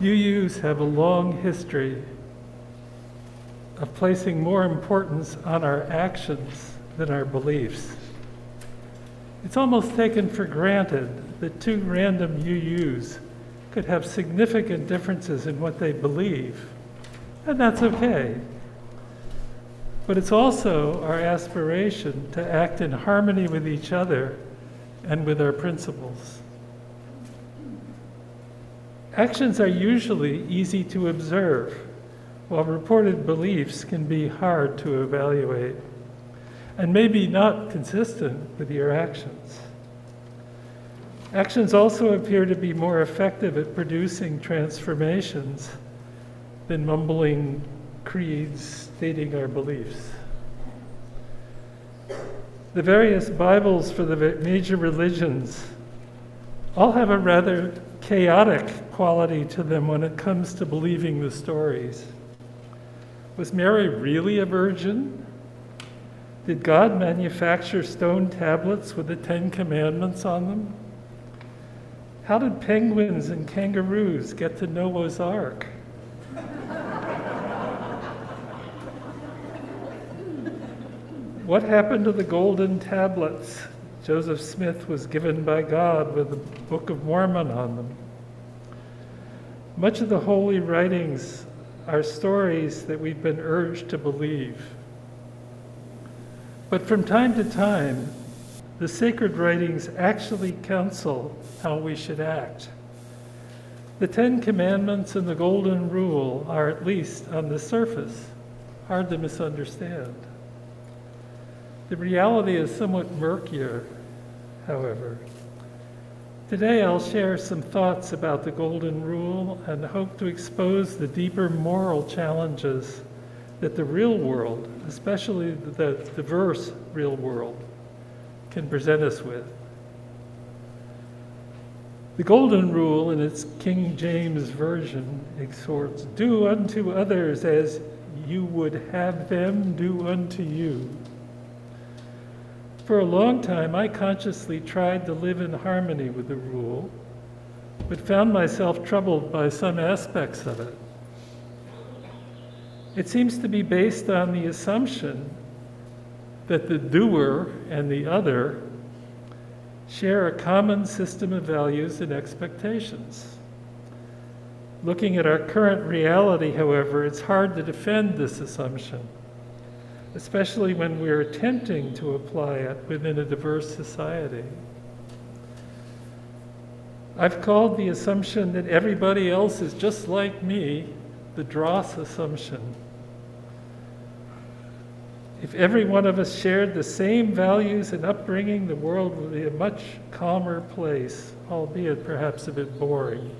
UUs have a long history of placing more importance on our actions than our beliefs. It's almost taken for granted that two random UUs could have significant differences in what they believe, and that's okay. But it's also our aspiration to act in harmony with each other and with our principles. Actions are usually easy to observe, while reported beliefs can be hard to evaluate and maybe not consistent with your actions. Actions also appear to be more effective at producing transformations than mumbling creeds stating our beliefs. The various Bibles for the major religions all have a rather chaotic quality to them when it comes to believing the stories. Was Mary really a virgin? Did God manufacture stone tablets with the Ten Commandments on them? How did penguins and kangaroos get to Noah's Ark? what happened to the golden tablets Joseph Smith was given by God with the Book of Mormon on them? Much of the holy writings are stories that we've been urged to believe. But from time to time, the sacred writings actually counsel how we should act. The Ten Commandments and the Golden Rule are, at least on the surface, hard to misunderstand. The reality is somewhat murkier, however. Today I'll share some thoughts about the Golden Rule and hope to expose the deeper moral challenges that the real world, especially the diverse real world, can present us with. The Golden Rule, in its King James Version, exhorts Do unto others as you would have them do unto you. For a long time, I consciously tried to live in harmony with the rule, but found myself troubled by some aspects of it. It seems to be based on the assumption that the doer and the other share a common system of values and expectations. Looking at our current reality, however, it's hard to defend this assumption, especially when we're attempting to apply it within a diverse society. I've called the assumption that everybody else is just like me the dross assumption. If every one of us shared the same values and upbringing, the world would be a much calmer place, albeit perhaps a bit boring.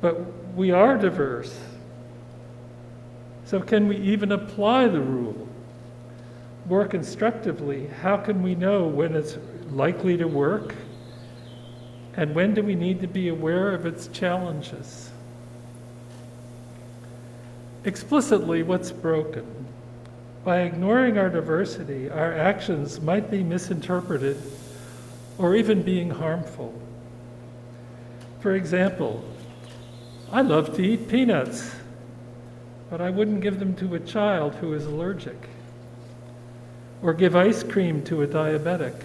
But we are diverse. So, can we even apply the rule? More constructively, how can we know when it's likely to work? And when do we need to be aware of its challenges? Explicitly, what's broken? By ignoring our diversity, our actions might be misinterpreted or even being harmful. For example, I love to eat peanuts, but I wouldn't give them to a child who is allergic, or give ice cream to a diabetic.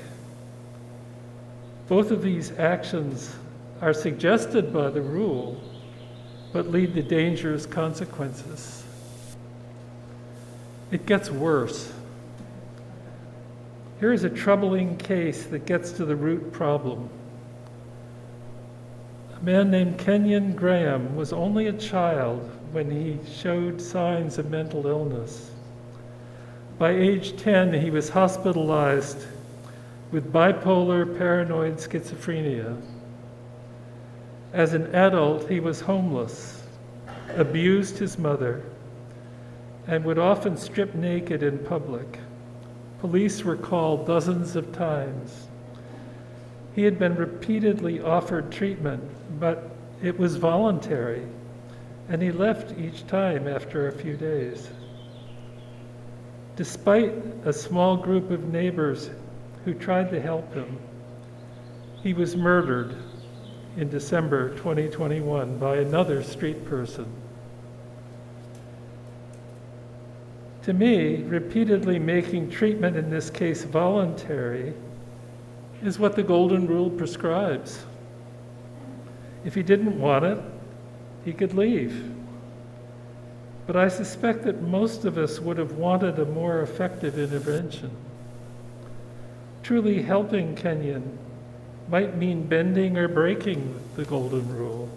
Both of these actions are suggested by the rule, but lead to dangerous consequences. It gets worse. Here is a troubling case that gets to the root problem. A man named Kenyon Graham was only a child when he showed signs of mental illness. By age 10, he was hospitalized with bipolar paranoid schizophrenia. As an adult, he was homeless, abused his mother, and would often strip naked in public. Police were called dozens of times. He had been repeatedly offered treatment, but it was voluntary, and he left each time after a few days. Despite a small group of neighbors who tried to help him, he was murdered in December 2021 by another street person. To me, repeatedly making treatment, in this case voluntary, is what the Golden Rule prescribes. If he didn't want it, he could leave. But I suspect that most of us would have wanted a more effective intervention. Truly helping Kenyon might mean bending or breaking the Golden Rule.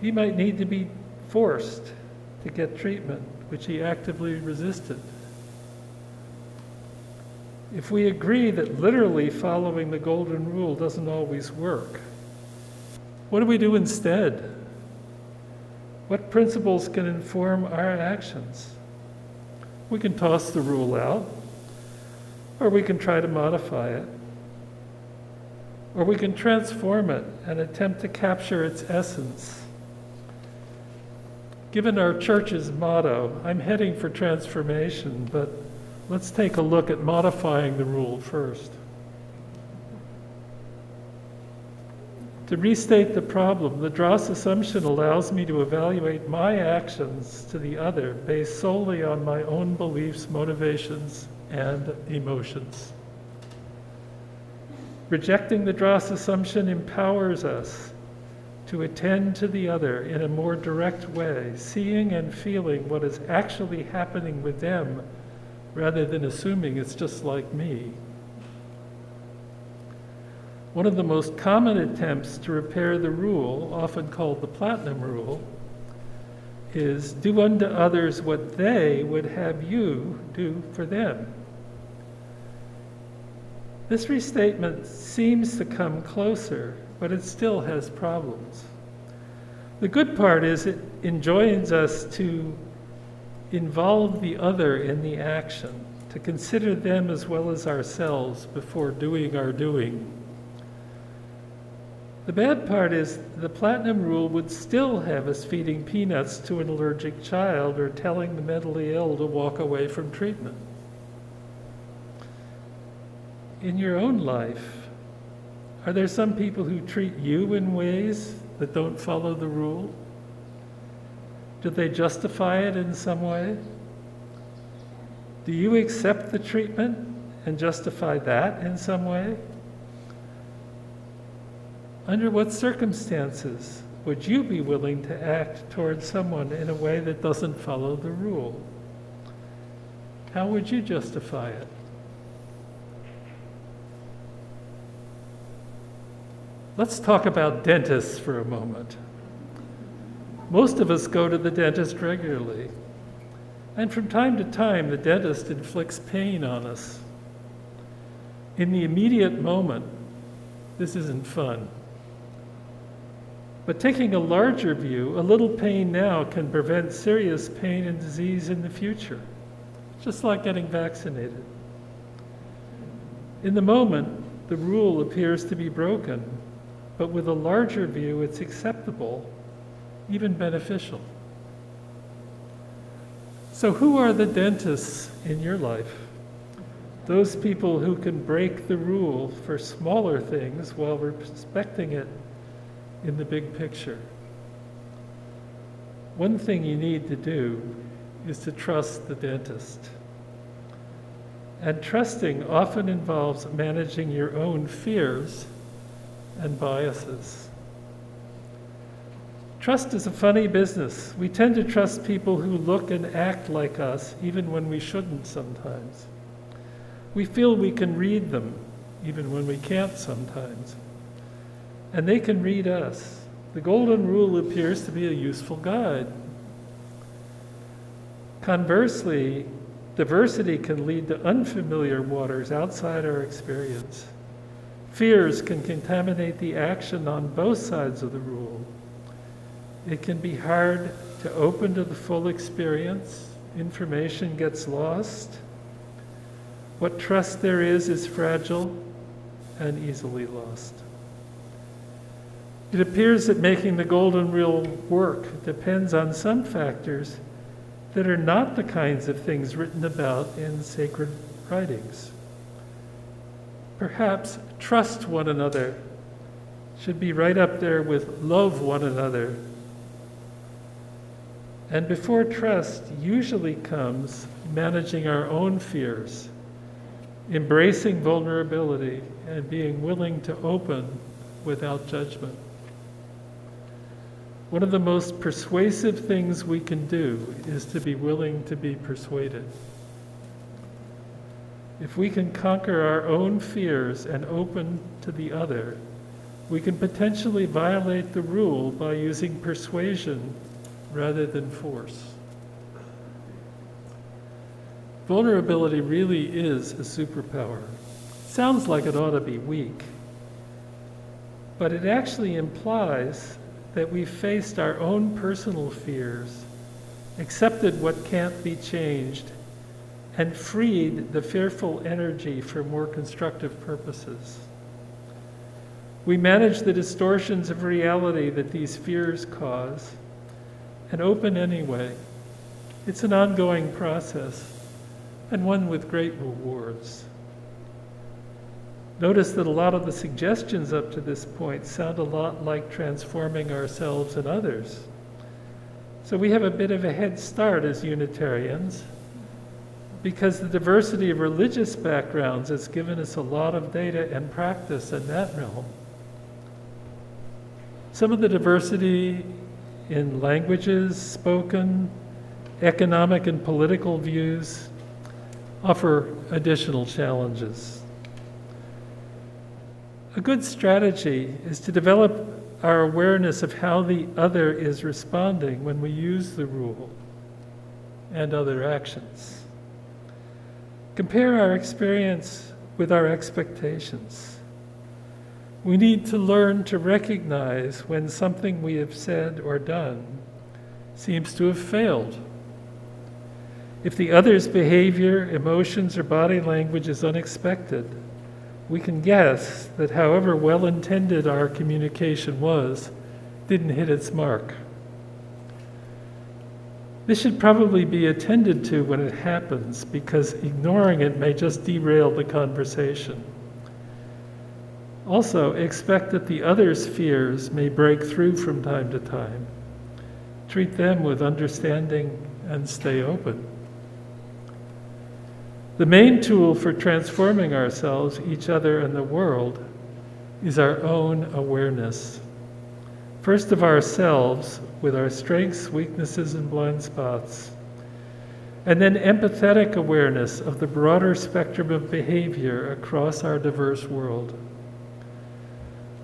He might need to be forced to get treatment which he actively resisted. If we agree that literally following the golden rule doesn't always work, what do we do instead? What principles can inform our actions? We can toss the rule out, or we can try to modify it, or we can transform it and attempt to capture its essence Given our church's motto, I'm heading for transformation, but let's take a look at modifying the rule first. To restate the problem, the dross assumption allows me to evaluate my actions to the other based solely on my own beliefs, motivations, and emotions. Rejecting the dross assumption empowers us to attend to the other in a more direct way, seeing and feeling what is actually happening with them rather than assuming it's just like me. One of the most common attempts to repair the rule, often called the platinum rule, is do unto others what they would have you do for them. This restatement seems to come closer but it still has problems. The good part is it enjoins us to involve the other in the action, to consider them as well as ourselves before doing our doing. The bad part is the platinum rule would still have us feeding peanuts to an allergic child or telling the mentally ill to walk away from treatment. In your own life, are there some people who treat you in ways that don't follow the rule? Do they justify it in some way? Do you accept the treatment and justify that in some way? Under what circumstances would you be willing to act towards someone in a way that doesn't follow the rule? How would you justify it? Let's talk about dentists for a moment. Most of us go to the dentist regularly, and from time to time, the dentist inflicts pain on us. In the immediate moment, this isn't fun. But taking a larger view, a little pain now can prevent serious pain and disease in the future, just like getting vaccinated. In the moment, the rule appears to be broken, but with a larger view, it's acceptable, even beneficial. So, who are the dentists in your life? Those people who can break the rule for smaller things while respecting it in the big picture. One thing you need to do is to trust the dentist. And trusting often involves managing your own fears and biases. Trust is a funny business. We tend to trust people who look and act like us, even when we shouldn't sometimes. We feel we can read them, even when we can't sometimes. And they can read us. The Golden Rule appears to be a useful guide. Conversely, diversity can lead to unfamiliar waters outside our experience. Fears can contaminate the action on both sides of the rule. It can be hard to open to the full experience. Information gets lost. What trust there is is fragile and easily lost. It appears that making the golden rule work depends on some factors that are not the kinds of things written about in sacred writings. Perhaps trust one another should be right up there with love one another. And before trust usually comes managing our own fears, embracing vulnerability, and being willing to open without judgment. One of the most persuasive things we can do is to be willing to be persuaded. If we can conquer our own fears and open to the other, we can potentially violate the rule by using persuasion rather than force. Vulnerability really is a superpower. Sounds like it ought to be weak, but it actually implies that we've faced our own personal fears, accepted what can't be changed, and freed the fearful energy for more constructive purposes. We manage the distortions of reality that these fears cause and open anyway. It's an ongoing process and one with great rewards. Notice that a lot of the suggestions up to this point sound a lot like transforming ourselves and others. So we have a bit of a head start as Unitarians because the diversity of religious backgrounds has given us a lot of data and practice in that realm. Some of the diversity in languages spoken, economic and political views offer additional challenges. A good strategy is to develop our awareness of how the other is responding when we use the rule and other actions. Compare our experience with our expectations. We need to learn to recognize when something we have said or done seems to have failed. If the other's behavior, emotions, or body language is unexpected, we can guess that however well intended our communication was, didn't hit its mark. This should probably be attended to when it happens because ignoring it may just derail the conversation. Also, expect that the other's fears may break through from time to time. Treat them with understanding and stay open. The main tool for transforming ourselves, each other, and the world is our own awareness. First of ourselves, with our strengths, weaknesses, and blind spots. And then empathetic awareness of the broader spectrum of behavior across our diverse world.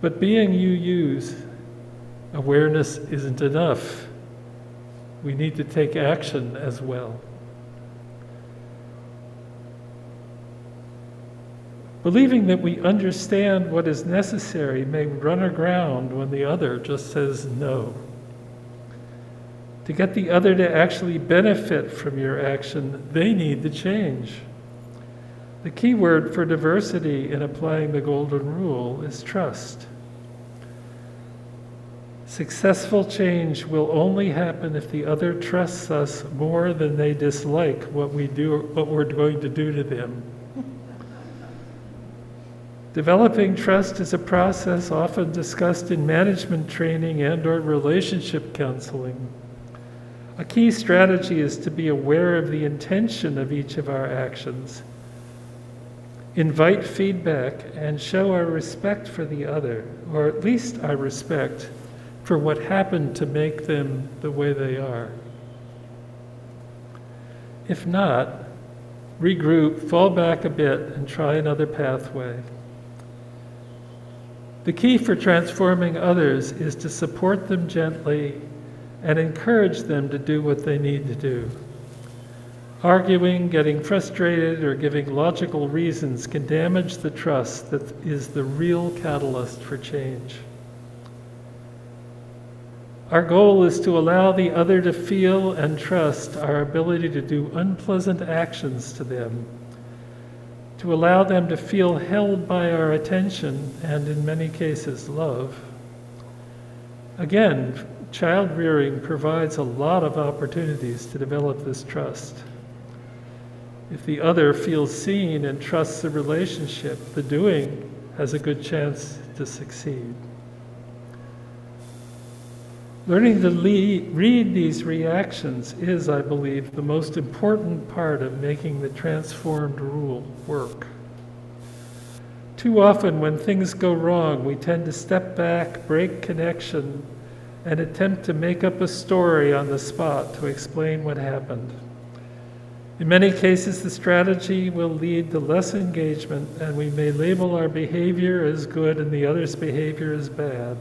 But being UUs, awareness isn't enough. We need to take action as well. Believing that we understand what is necessary may run aground when the other just says no. To get the other to actually benefit from your action, they need to change. The key word for diversity in applying the Golden Rule is trust. Successful change will only happen if the other trusts us more than they dislike what we do what we're going to do to them. Developing trust is a process often discussed in management training and or relationship counseling. A key strategy is to be aware of the intention of each of our actions. Invite feedback and show our respect for the other, or at least our respect for what happened to make them the way they are. If not, regroup, fall back a bit, and try another pathway. The key for transforming others is to support them gently and encourage them to do what they need to do. Arguing, getting frustrated, or giving logical reasons can damage the trust that is the real catalyst for change. Our goal is to allow the other to feel and trust our ability to do unpleasant actions to them to allow them to feel held by our attention and, in many cases, love. Again, child rearing provides a lot of opportunities to develop this trust. If the other feels seen and trusts the relationship, the doing has a good chance to succeed. Learning to lead, read these reactions is, I believe, the most important part of making the transformed rule work. Too often, when things go wrong, we tend to step back, break connection, and attempt to make up a story on the spot to explain what happened. In many cases, the strategy will lead to less engagement, and we may label our behavior as good and the other's behavior as bad.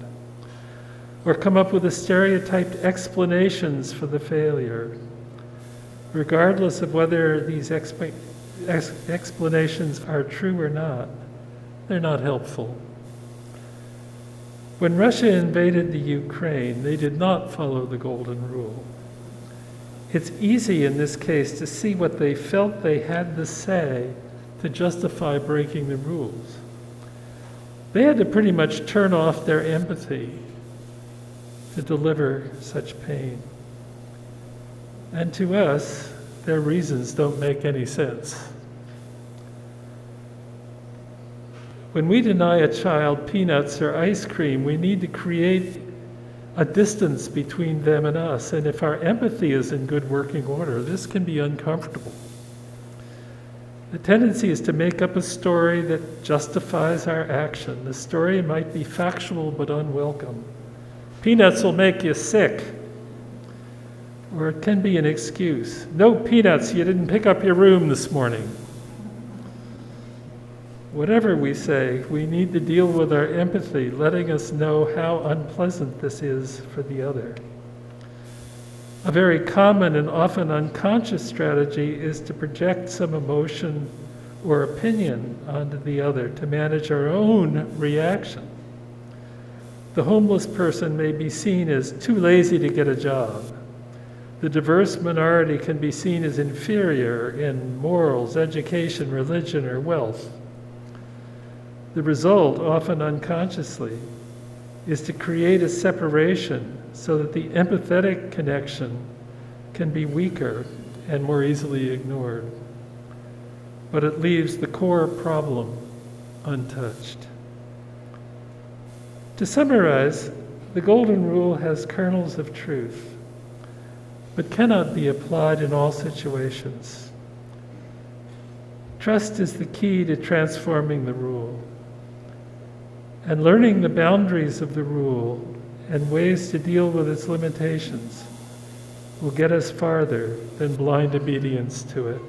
Or come up with a stereotyped explanations for the failure. Regardless of whether these exp- ex- explanations are true or not, they're not helpful. When Russia invaded the Ukraine, they did not follow the Golden Rule. It's easy in this case to see what they felt they had to say to justify breaking the rules. They had to pretty much turn off their empathy to deliver such pain. And to us, their reasons don't make any sense. When we deny a child peanuts or ice cream, we need to create a distance between them and us. And if our empathy is in good working order, this can be uncomfortable. The tendency is to make up a story that justifies our action. The story might be factual but unwelcome. Peanuts will make you sick. Or it can be an excuse. No peanuts, you didn't pick up your room this morning. Whatever we say, we need to deal with our empathy, letting us know how unpleasant this is for the other. A very common and often unconscious strategy is to project some emotion or opinion onto the other to manage our own reaction. The homeless person may be seen as too lazy to get a job. The diverse minority can be seen as inferior in morals, education, religion, or wealth. The result, often unconsciously, is to create a separation so that the empathetic connection can be weaker and more easily ignored. But it leaves the core problem untouched. To summarize, the Golden Rule has kernels of truth, but cannot be applied in all situations. Trust is the key to transforming the rule. And learning the boundaries of the rule and ways to deal with its limitations will get us farther than blind obedience to it.